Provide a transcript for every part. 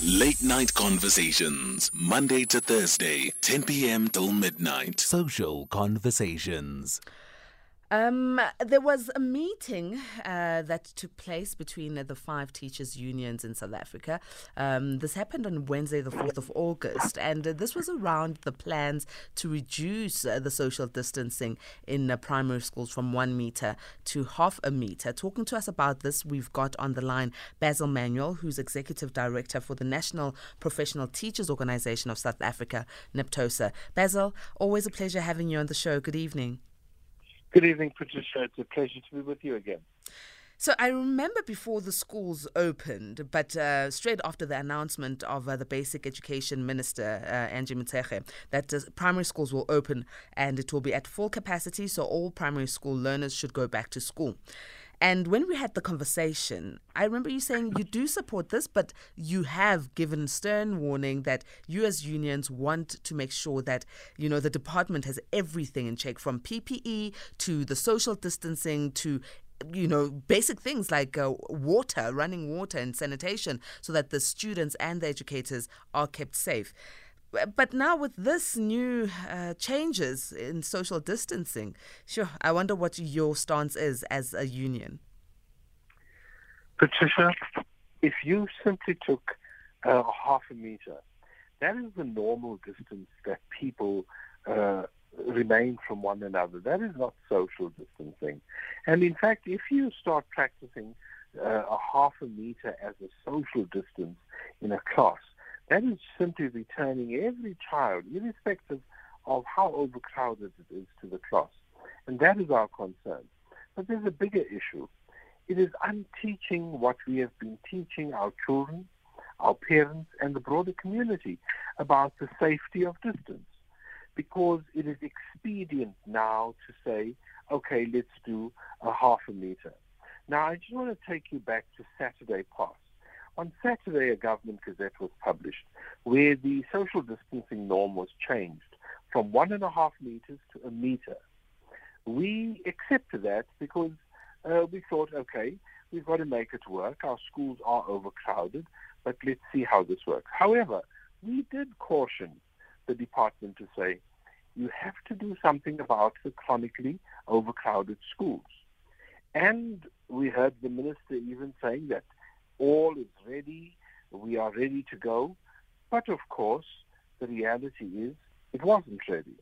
Late Night Conversations, Monday to Thursday, 10 p.m. till midnight. Social Conversations. Um, there was a meeting uh, that took place between the five teachers' unions in South Africa. Um, this happened on Wednesday, the 4th of August, and uh, this was around the plans to reduce uh, the social distancing in uh, primary schools from one meter to half a meter. Talking to us about this, we've got on the line Basil Manuel, who's Executive Director for the National Professional Teachers Organization of South Africa, NAPTOSA. Basil, always a pleasure having you on the show. Good evening. Good evening, Patricia. It's a pleasure to be with you again. So I remember before the schools opened, but uh, straight after the announcement of uh, the Basic Education Minister uh, Angie Motshekga that primary schools will open and it will be at full capacity, so all primary school learners should go back to school. And when we had the conversation, I remember you saying you do support this, but you have given stern warning that you as unions want to make sure that, you know, the department has everything in check from PPE to the social distancing to you know, basic things like uh, water, running water and sanitation, so that the students and the educators are kept safe. But now with this new uh, changes in social distancing, sure, I wonder what your stance is as a union. Patricia, if you simply took uh, half a meter, that is the normal distance that people uh, remain from one another. That is not social distancing. And in fact, if you start practicing uh, a half a meter as a social distance in a class, that is simply returning every child, irrespective of how overcrowded it is, to the class. And that is our concern. But there's a bigger issue. It is unteaching what we have been teaching our children, our parents, and the broader community about the safety of distance. Because it is expedient now to say, okay, let's do a half a meter. Now, I just want to take you back to Saturday past. On Saturday, a government gazette was published where the social distancing norm was changed from one and a half meters to a meter. We accepted that because uh, we thought, okay, we've got to make it work. Our schools are overcrowded, but let's see how this works. However, we did caution the department to say, you have to do something about the chronically overcrowded schools. And we heard the minister even saying that all is ready, we are ready to go. But of course, the reality is it wasn't ready.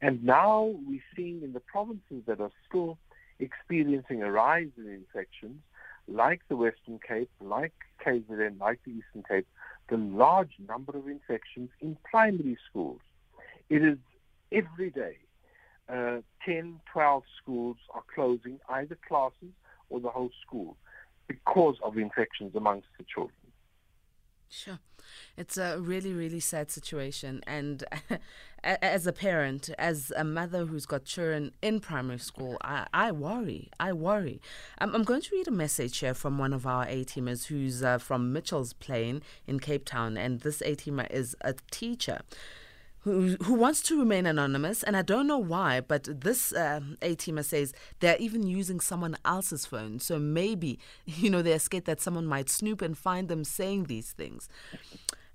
And now we're seeing in the provinces that are still experiencing a rise in infections, like the Western Cape, like KZN, like the Eastern Cape, the large number of infections in primary schools. It is every day. Uh, 10, 12 schools are closing either classes or the whole school because of infections amongst the children. Sure. It's a really, really sad situation. And as a parent, as a mother who's got children in primary school, I, I worry. I worry. I'm, I'm, going to read a message here from one of our A teamers who's uh, from Mitchell's Plain in Cape Town. And this A teamer is a teacher who, wants to remain anonymous, and I don't know why, but this uh, A-teamer says they're even using someone else's phone. So maybe, you know, they're scared that someone might snoop and find them saying these things.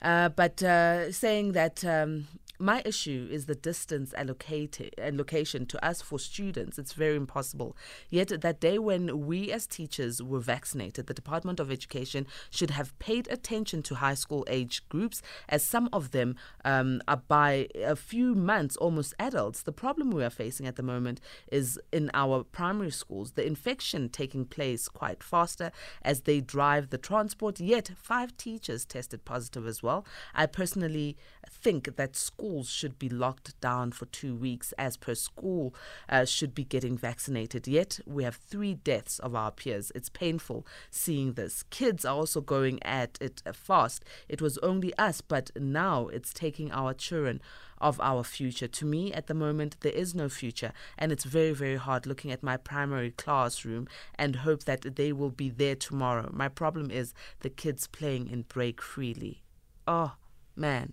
Uh, but uh, saying that um, my issue is the distance allocated and location to us for students. It's very impossible. Yet that day when we as teachers were vaccinated, the Department of Education should have paid attention to high school age groups, as some of them um, are by a few months almost adults. The problem we are facing at the moment is in our primary schools, the infection taking place quite faster as they drive the transport. Yet five teachers tested positive as well. I personally think that schools schools should be locked down for two weeks, as per school uh, should be getting vaccinated. Yet we have three deaths of our peers. It's painful seeing this. Kids are also going at it fast. It was only us, but now it's taking our children of our future. To me, at the moment, there is no future, and it's very, very hard looking at my primary classroom and hope that they will be there tomorrow. My problem is the kids playing in break freely. Oh, man.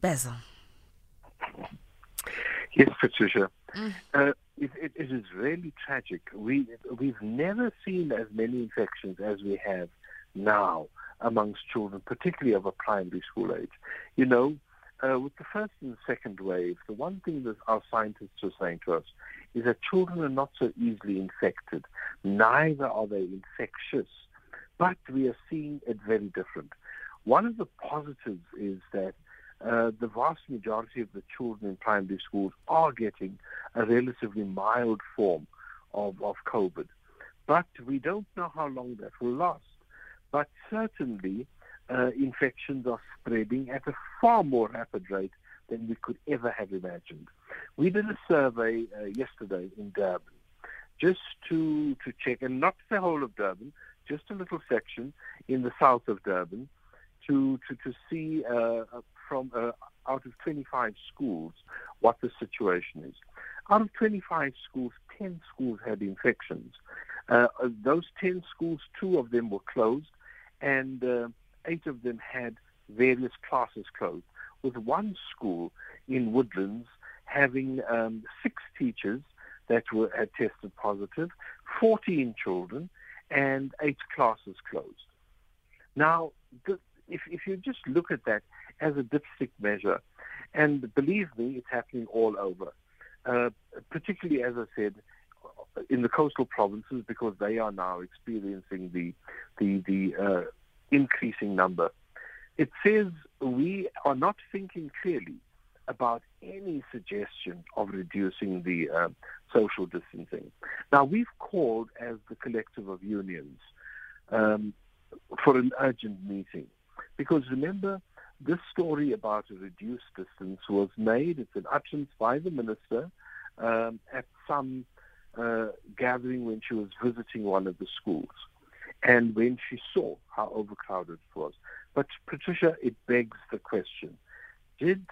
Basil. Yes, Patricia. Mm. Uh, it, it, it is really tragic. We we've never seen as many infections as we have now amongst children, particularly of a primary school age. You know, uh, with the first and second wave, the one thing that our scientists are saying to us is that children are not so easily infected. Neither are they infectious, but we are seeing it very different. One of the positives is that uh, the vast majority of the children in primary schools are getting a relatively mild form of, of COVID. But we don't know how long that will last. But certainly, uh, infections are spreading at a far more rapid rate than we could ever have imagined. We did a survey uh, yesterday in Durban just to, to check, and not the whole of Durban, just a little section in the south of Durban to, to, to see uh, from uh, out of 25 schools what the situation is. Out of 25 schools, 10 schools had infections. Uh, those 10 schools, two of them were closed, and uh, eight of them had various classes closed, with one school in Woodlands having um, six teachers that were had tested positive, 14 children, and eight classes closed. Now, the, if, if you just look at that as a dipstick measure, and believe me, it's happening all over, uh, particularly, as I said, in the coastal provinces because they are now experiencing the the the uh, increasing number. It says we are not thinking clearly about any suggestion of reducing the uh, social distancing. Now we've called as the collective of unions um, for an urgent meeting because remember this story about a reduced distance was made. It's an utterance by the minister um, at some uh, gathering when she was visiting one of the schools and when she saw how overcrowded it was. But Patricia, it begs the question, did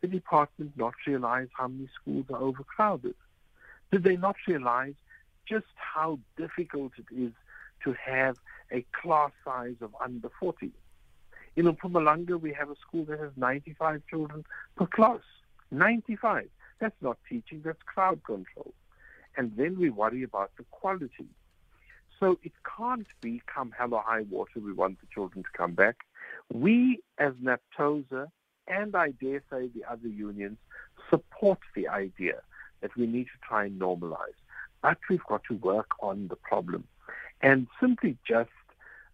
the department not realize how many schools are overcrowded? Did they not realize just how difficult it is to have a class size of under 40? In Mpumalanga, we have a school that has 95 children per class. 95. That's not teaching, that's crowd control. And then we worry about the quality. So it can't be come hell or high water, we want the children to come back. We, as NAPTOSA, and I dare say the other unions, support the idea that we need to try and normalize. But we've got to work on the problem. And simply just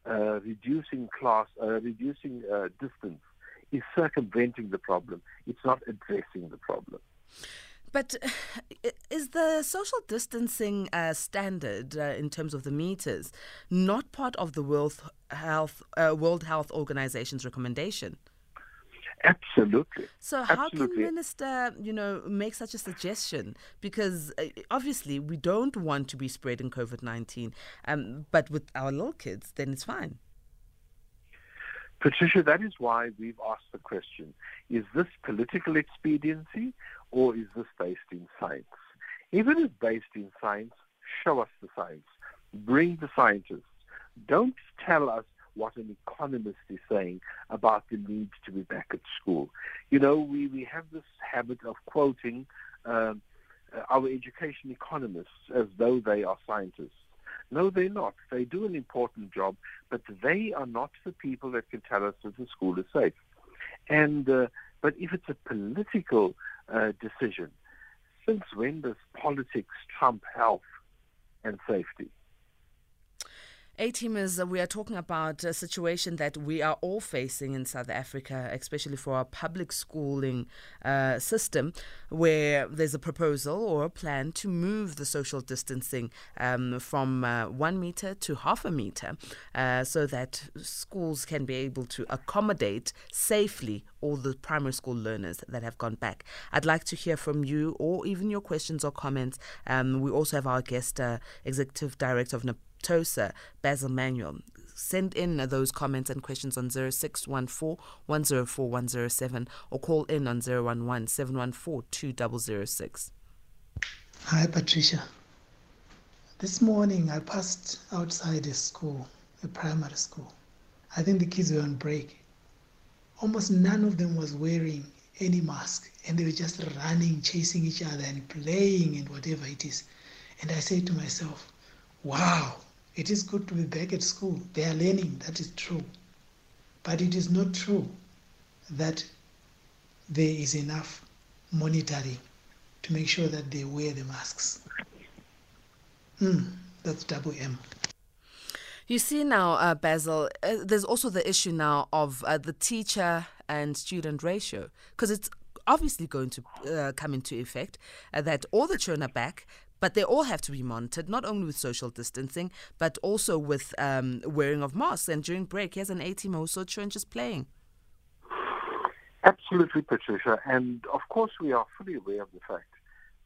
uh, reducing class, uh, reducing uh, distance is circumventing the problem. It's not addressing the problem. But is the social distancing uh, standard uh, in terms of the meters not part of the World Health uh, World Health Organization's recommendation? Absolutely. So how Absolutely. can minister, you know, make such a suggestion? Because uh, obviously we don't want to be spreading COVID nineteen, um, but with our little kids, then it's fine. Patricia, that is why we've asked the question: Is this political expediency, or is this based in science? If it is based in science, show us the science. Bring the scientists. Don't tell us what an economist is saying about the need to be back at school. You know, we, we have this habit of quoting um, our education economists as though they are scientists. No, they're not. They do an important job, but they are not the people that can tell us that the school is safe. And uh, but if it's a political uh, decision, since when does politics trump health and safety? A-teamers, uh, we are talking about a situation that we are all facing in South Africa, especially for our public schooling uh, system, where there's a proposal or a plan to move the social distancing um, from uh, one meter to half a meter uh, so that schools can be able to accommodate safely all the primary school learners that have gone back. I'd like to hear from you or even your questions or comments. Um, we also have our guest, uh, Executive Director of TOSA, Basil Manuel. Send in those comments and questions on 0614 104 107 or call in on 011 714 2006. Hi, Patricia. This morning I passed outside a school, a primary school. I think the kids were on break. Almost none of them was wearing any mask and they were just running, chasing each other and playing and whatever it is. And I said to myself, wow, It is good to be back at school. They are learning, that is true. But it is not true that there is enough monitoring to make sure that they wear the masks. Mm, that's double M. You see now, uh, Basil, uh, there's also the issue now of uh, the teacher and student ratio because it's obviously going to uh, come into effect uh, that all the children are back, but they all have to be monitored, not only with social distancing, but also with um, wearing of masks. And during break, here's an A also children just playing. Absolutely, Patricia. And of course, we are fully aware of the fact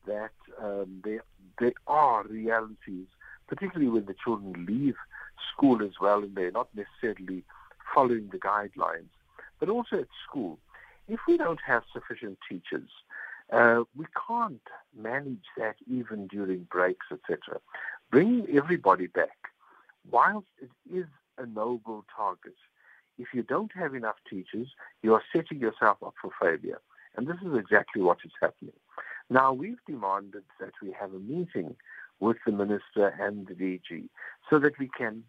that um, there, there are realities, particularly when the children leave school as well and they're not necessarily following the guidelines, but also at school. If we don't have sufficient teachers, uh, we can't manage that even during breaks, etc. Bringing everybody back, whilst it is a noble target, if you don't have enough teachers, you are setting yourself up for failure. And this is exactly what is happening. Now, we've demanded that we have a meeting with the minister and the DG so that we can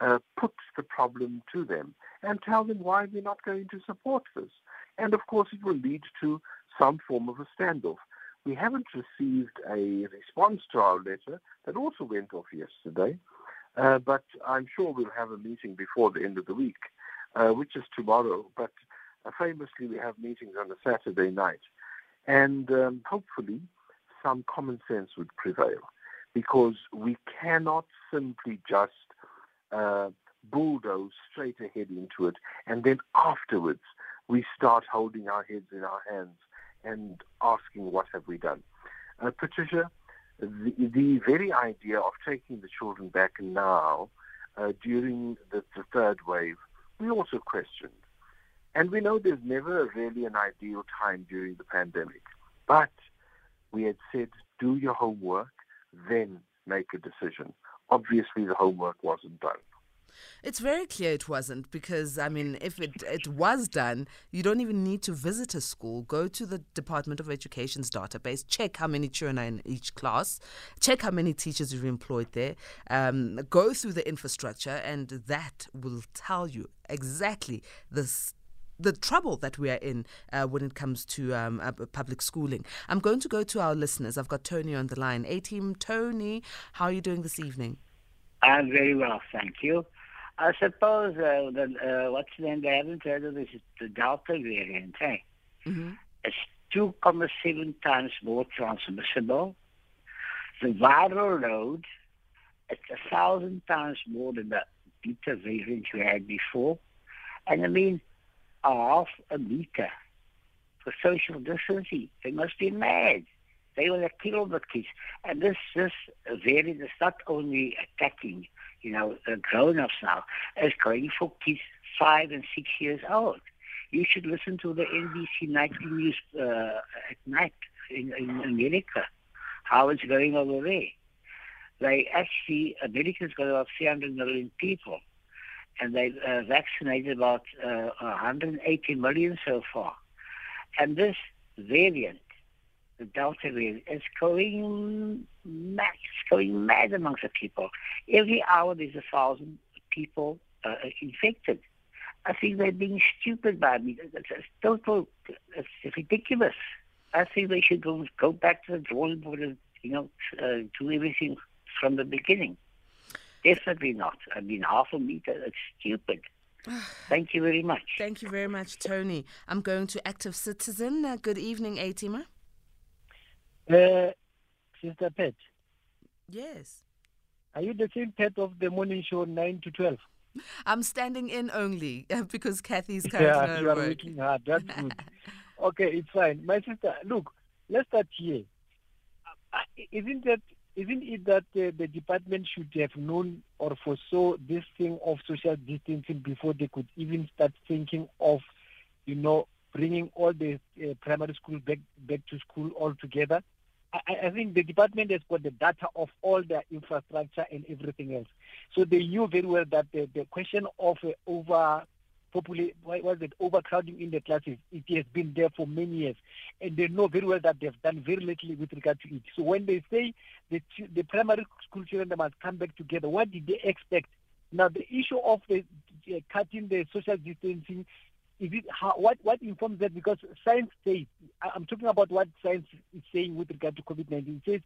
uh, put the problem to them and tell them why we're not going to support this. And of course, it will lead to some form of a standoff. We haven't received a response to our letter that also went off yesterday, uh, but I'm sure we'll have a meeting before the end of the week, uh, which is tomorrow. But uh, famously, we have meetings on a Saturday night. And um, hopefully, some common sense would prevail because we cannot simply just uh, bulldoze straight ahead into it and then afterwards we start holding our heads in our hands and asking what have we done. Uh, Patricia, the, the, very idea of taking the children back now uh, during the, the, third wave, we also questioned. And we know there's never really an ideal time during the pandemic. But we had said, do your homework, then make a decision. Obviously, the homework wasn't done. It's very clear it wasn't because, I mean, if it, it was done, you don't even need to visit a school. Go to the Department of Education's database, check how many children are in each class, check how many teachers you've employed there, um, go through the infrastructure, and that will tell you exactly the the trouble that we are in uh, when it comes to um, uh, public schooling. I'm going to go to our listeners. I've got Tony on the line. A team, Tony, how are you doing this evening? I'm very well, thank you. I suppose uh, the, uh, what's the name? They haven't heard of this. The Delta variant, eh? Mm-hmm. It's 2.7 times more transmissible. The viral load, it's a thousand times more than the beta variant we had before. And I mean, half a meter for social distancing. They must be mad. They want to kill the kids. And this, this variant is not only attacking you know, grown-ups now, is going for kids five and six years old. You should listen to the NBC nightly news uh, at night in, in America, how it's going over there. They actually, America's got about 300 million people, and they've uh, vaccinated about uh, 180 million so far. And this variant the Delta variant is going mad, it's going mad amongst the people. Every hour there's a thousand people uh, infected. I think they're being stupid by me. It's, it's total, it's ridiculous. I think they should go go back to the drawing board and you know uh, do everything from the beginning. Definitely not. I mean, half a meter. It's stupid. Thank you very much. Thank you very much, Tony. I'm going to Active Citizen. Uh, good evening, Atima. Uh, Sister Pet. Yes. Are you the same pet of the morning show 9 to 12? I'm standing in only because Kathy's currently Yeah, you are working hard. That's good. okay, it's fine. My sister, look, let's start here. Uh, isn't that isn't it that uh, the department should have known or foresaw this thing of social distancing before they could even start thinking of, you know, bringing all the uh, primary school back back to school altogether? I, I, think the department has got the data of all their infrastructure and everything else. So they knew very well that the, the question of uh, over why was it overcrowding in the classes. It has been there for many years, and they know very well that they've done very little with regard to it. So when they say the the primary school children must come back together, what did they expect? Now the issue of the uh, cutting the social distancing is it how, what what informs that? Because science says I'm talking about what science is saying with regard to COVID-19. It says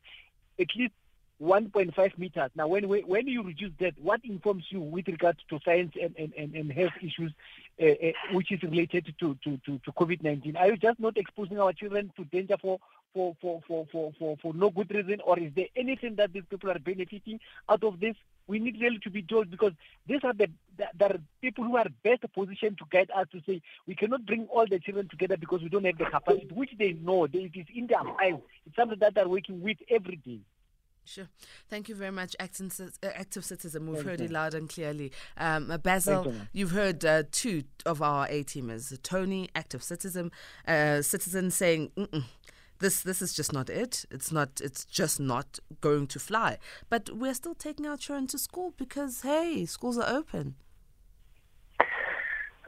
at least 1.5 meters. Now, when when you reduce that, what informs you with regard to science and, and, and, and health issues, uh, uh, which is related to, to, to, to COVID-19? Are you just not exposing our children to danger for, for, for, for, for, for, for no good reason, or is there anything that these people are benefiting out of this? We need really to be told because these are the, the, the people who are best positioned to guide us to say we cannot bring all the children together because we don't have the capacity, which they know. They, it is in their minds. It's something that they're working with every day. Sure. Thank you very much, active, uh, citizen. We've Thank heard you. it loud and clearly. Um, Basil, you. have heard uh, two of our A teamers, Tony, active citizen, uh, citizen saying, this this is just not it. It's not. It's just not going to fly. But we're still taking our children to school because hey, schools are open.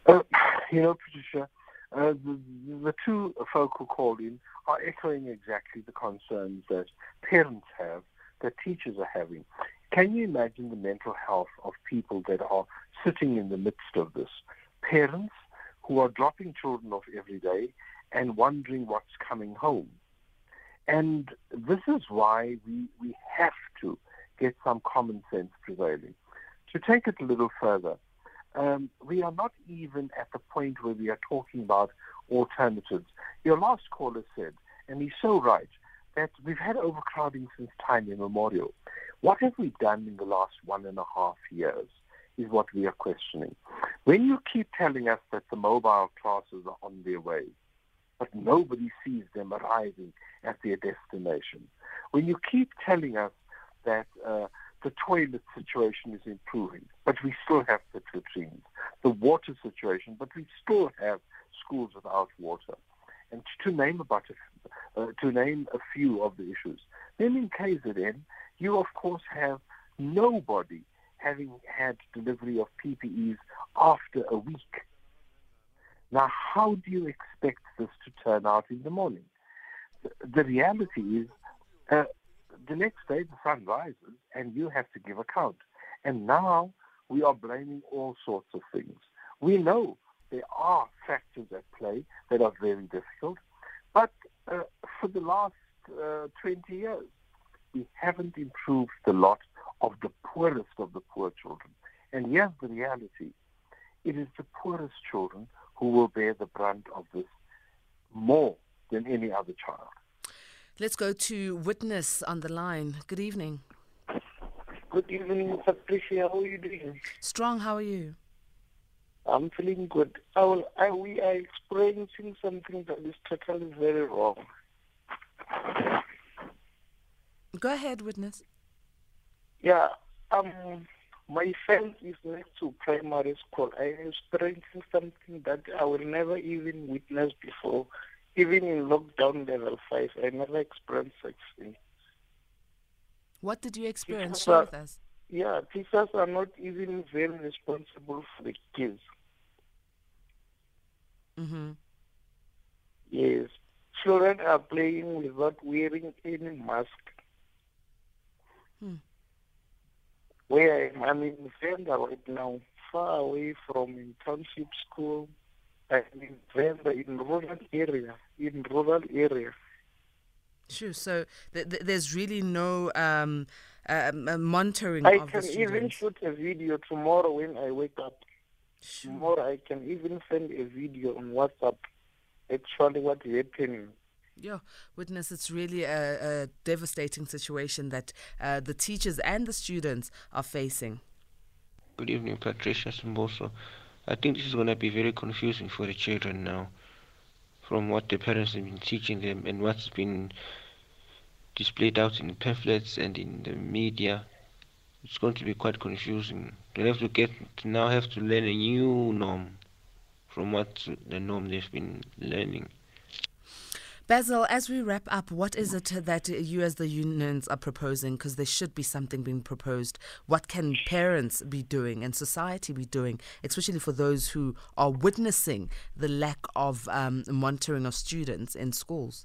Uh, you know, Patricia, uh, the, the two folk who called in are echoing exactly the concerns that parents have that teachers are having. Can you imagine the mental health of people that are sitting in the midst of this? Parents who are dropping children off every day and wondering what's coming home. And this is why we, we have to get some common sense prevailing. To take it a little further, um, we are not even at the point where we are talking about alternatives. Your last caller said, and he's so right, that we've had overcrowding since time immemorial. What have we done in the last one and a half years is what we are questioning. When you keep telling us that the mobile classes are on their way, but nobody sees them arriving at their destination, when you keep telling us that uh, the toilet situation is improving, but we still have the latrines, the water situation, but we still have schools without water, and to name about a, uh, to name a few of the issues. Then in KZN, you of course have nobody having had delivery of PPEs after a week. Now, how do you expect this to turn out in the morning? The, reality is, uh, the next day the sun rises and you have to give account. And now we are blaming all sorts of things. We know there are factors at play that are very difficult. But uh, for the last uh, 20 years, we haven't improved the lot of the poorest of the poor children. And here's the reality. It is the poorest children who will bear the brunt of this more than any other child. Let's go to Witness on the line. Good evening. Good evening, Patricia. How are you doing? Strong, how are you? I'm feeling good. I will, I, we are experiencing something that is totally very wrong. Go ahead, witness. Yeah, um, my friend is next to primary school. I am experiencing something that I will never even witness before. Even in lockdown level five, I never experienced such thing. What did you experience? Share with us. Yeah, teachers are not even very responsible for the kids. Mm-hmm. Yes. Children are playing without wearing any mask. Hmm. Where I'm, I'm in Venda right now, far away from township school. I'm in Venda, in rural area, in rural area. Sure. So th- th- there's really no um, um, uh, monitoring I can even shoot a video tomorrow when I wake up. Sure. Tomorrow I can even send a video on WhatsApp. Actually, what's happening. Yeah, witness, it's really a, a devastating situation that uh, the teachers and the students are facing. Good evening, Patricia Simboso. I think this is going to be very confusing for the children now, from what the parents have been teaching them and what's been displayed out in pamphlets and in the media. It's going to be quite confusing. They have to get now have to learn a new norm from what the norm they've been learning. Basil, as we wrap up, what is it that you, as the unions, are proposing? Because there should be something being proposed. What can parents be doing and society be doing, especially for those who are witnessing the lack of um, monitoring of students in schools?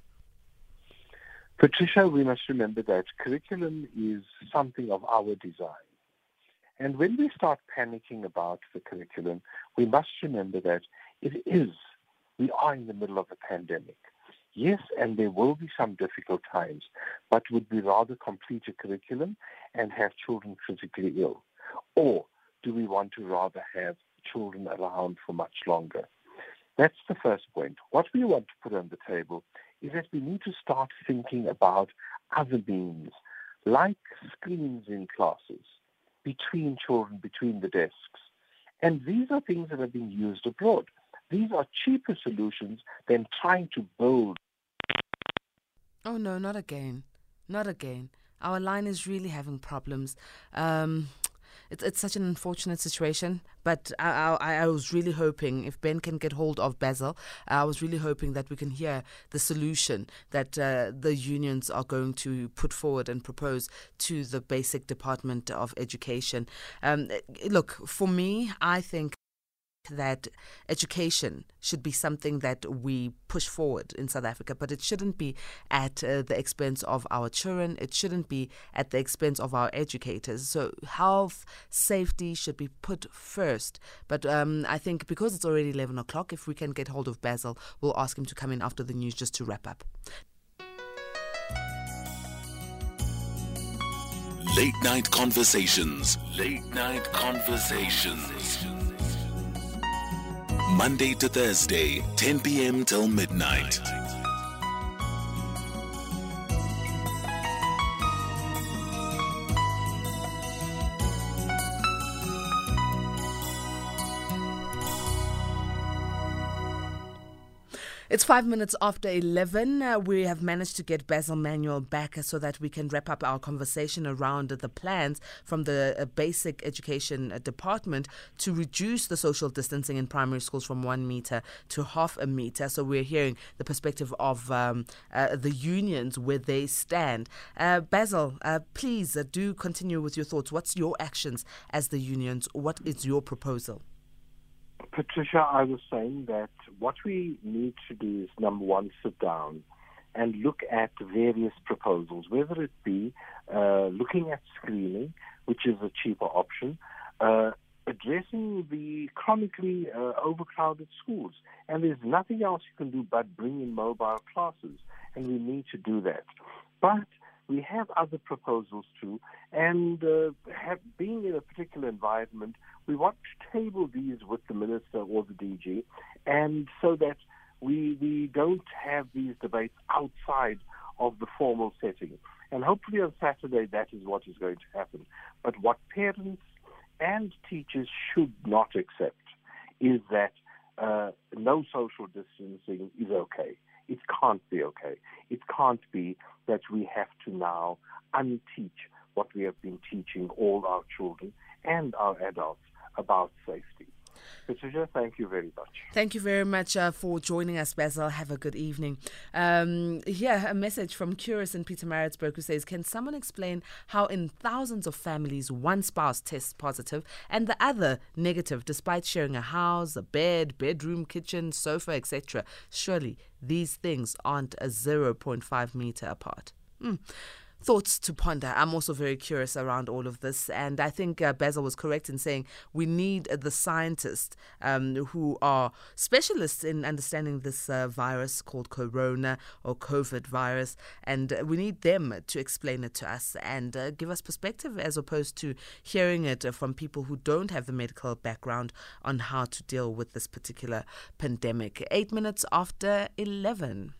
Patricia, we must remember that curriculum is something of our design. And when we start panicking about the curriculum, we must remember that it is, we are in the middle of a pandemic. Yes, and there will be some difficult times, but would we rather complete a curriculum and have children critically ill? Or do we want to rather have children around for much longer? That's the first point. What we want to put on the table is that we need to start thinking about other means, like screens in classes, between children, between the desks. And these are things that are being used abroad. These are cheaper solutions than trying to build Oh no, not again. Not again. Our line is really having problems. Um, it's it's such an unfortunate situation. But I, I, I was really hoping if Ben can get hold of Basil, I was really hoping that we can hear the solution that uh, the unions are going to put forward and propose to the basic Department of Education. Um, look, for me, I think that education should be something that we push forward in South Africa, but it shouldn't be at uh, the expense of our children. It shouldn't be at the expense of our educators. So health, safety should be put first. But um, I think because it's already 11 o'clock, if we can get hold of Basil, we'll ask him to come in after the news just to wrap up. Late night conversations. Late night conversations. Monday to Thursday, 10 p.m. till midnight. It's five minutes after 11. Uh, we have managed to get Basil Manuel back so that we can wrap up our conversation around the plans from the uh, basic education uh, department to reduce the social distancing in primary schools from one meter to half a meter. So we're hearing the perspective of um, uh, the unions where they stand. Uh, Basil, uh, please do continue with your thoughts. What's your actions as the unions? What is your proposal? Patricia, I was saying that what we need to do is number one, sit down and look at various proposals, whether it be uh, looking at screening, which is a cheaper option, uh, addressing the chronically uh, overcrowded schools. And there's nothing else you can do but bring in mobile classes, and we need to do that. But we have other proposals too, and uh, have, being in a particular environment, we want to table these with the minister or the DG, and so that we we don't have these debates outside of the formal setting. And hopefully on Saturday that is what is going to happen. But what parents and teachers should not accept is that uh, no social distancing is okay. It can't be okay. It can't be that we have to now unteach what we have been teaching all our children and our adults about safety. Patricia, thank you very much. Thank you very much uh, for joining us, Basil. Have a good evening. Um, yeah, a message from Curious in Pietermaritzburg who says, Can someone explain how in thousands of families one spouse tests positive and the other negative despite sharing a house, a bed, bedroom, kitchen, sofa, etc.? Surely these things aren't a 0.5 meter apart. Mm thoughts to ponder. I'm also very curious around all of this, and I think uh, was correct in saying we need uh, the scientists um, who are specialists in understanding this uh, virus called corona or COVID virus, and we need them to explain it to us and uh, give us perspective as opposed to hearing it from people who don't have the medical background on how to deal with this particular pandemic. Eight minutes after 11.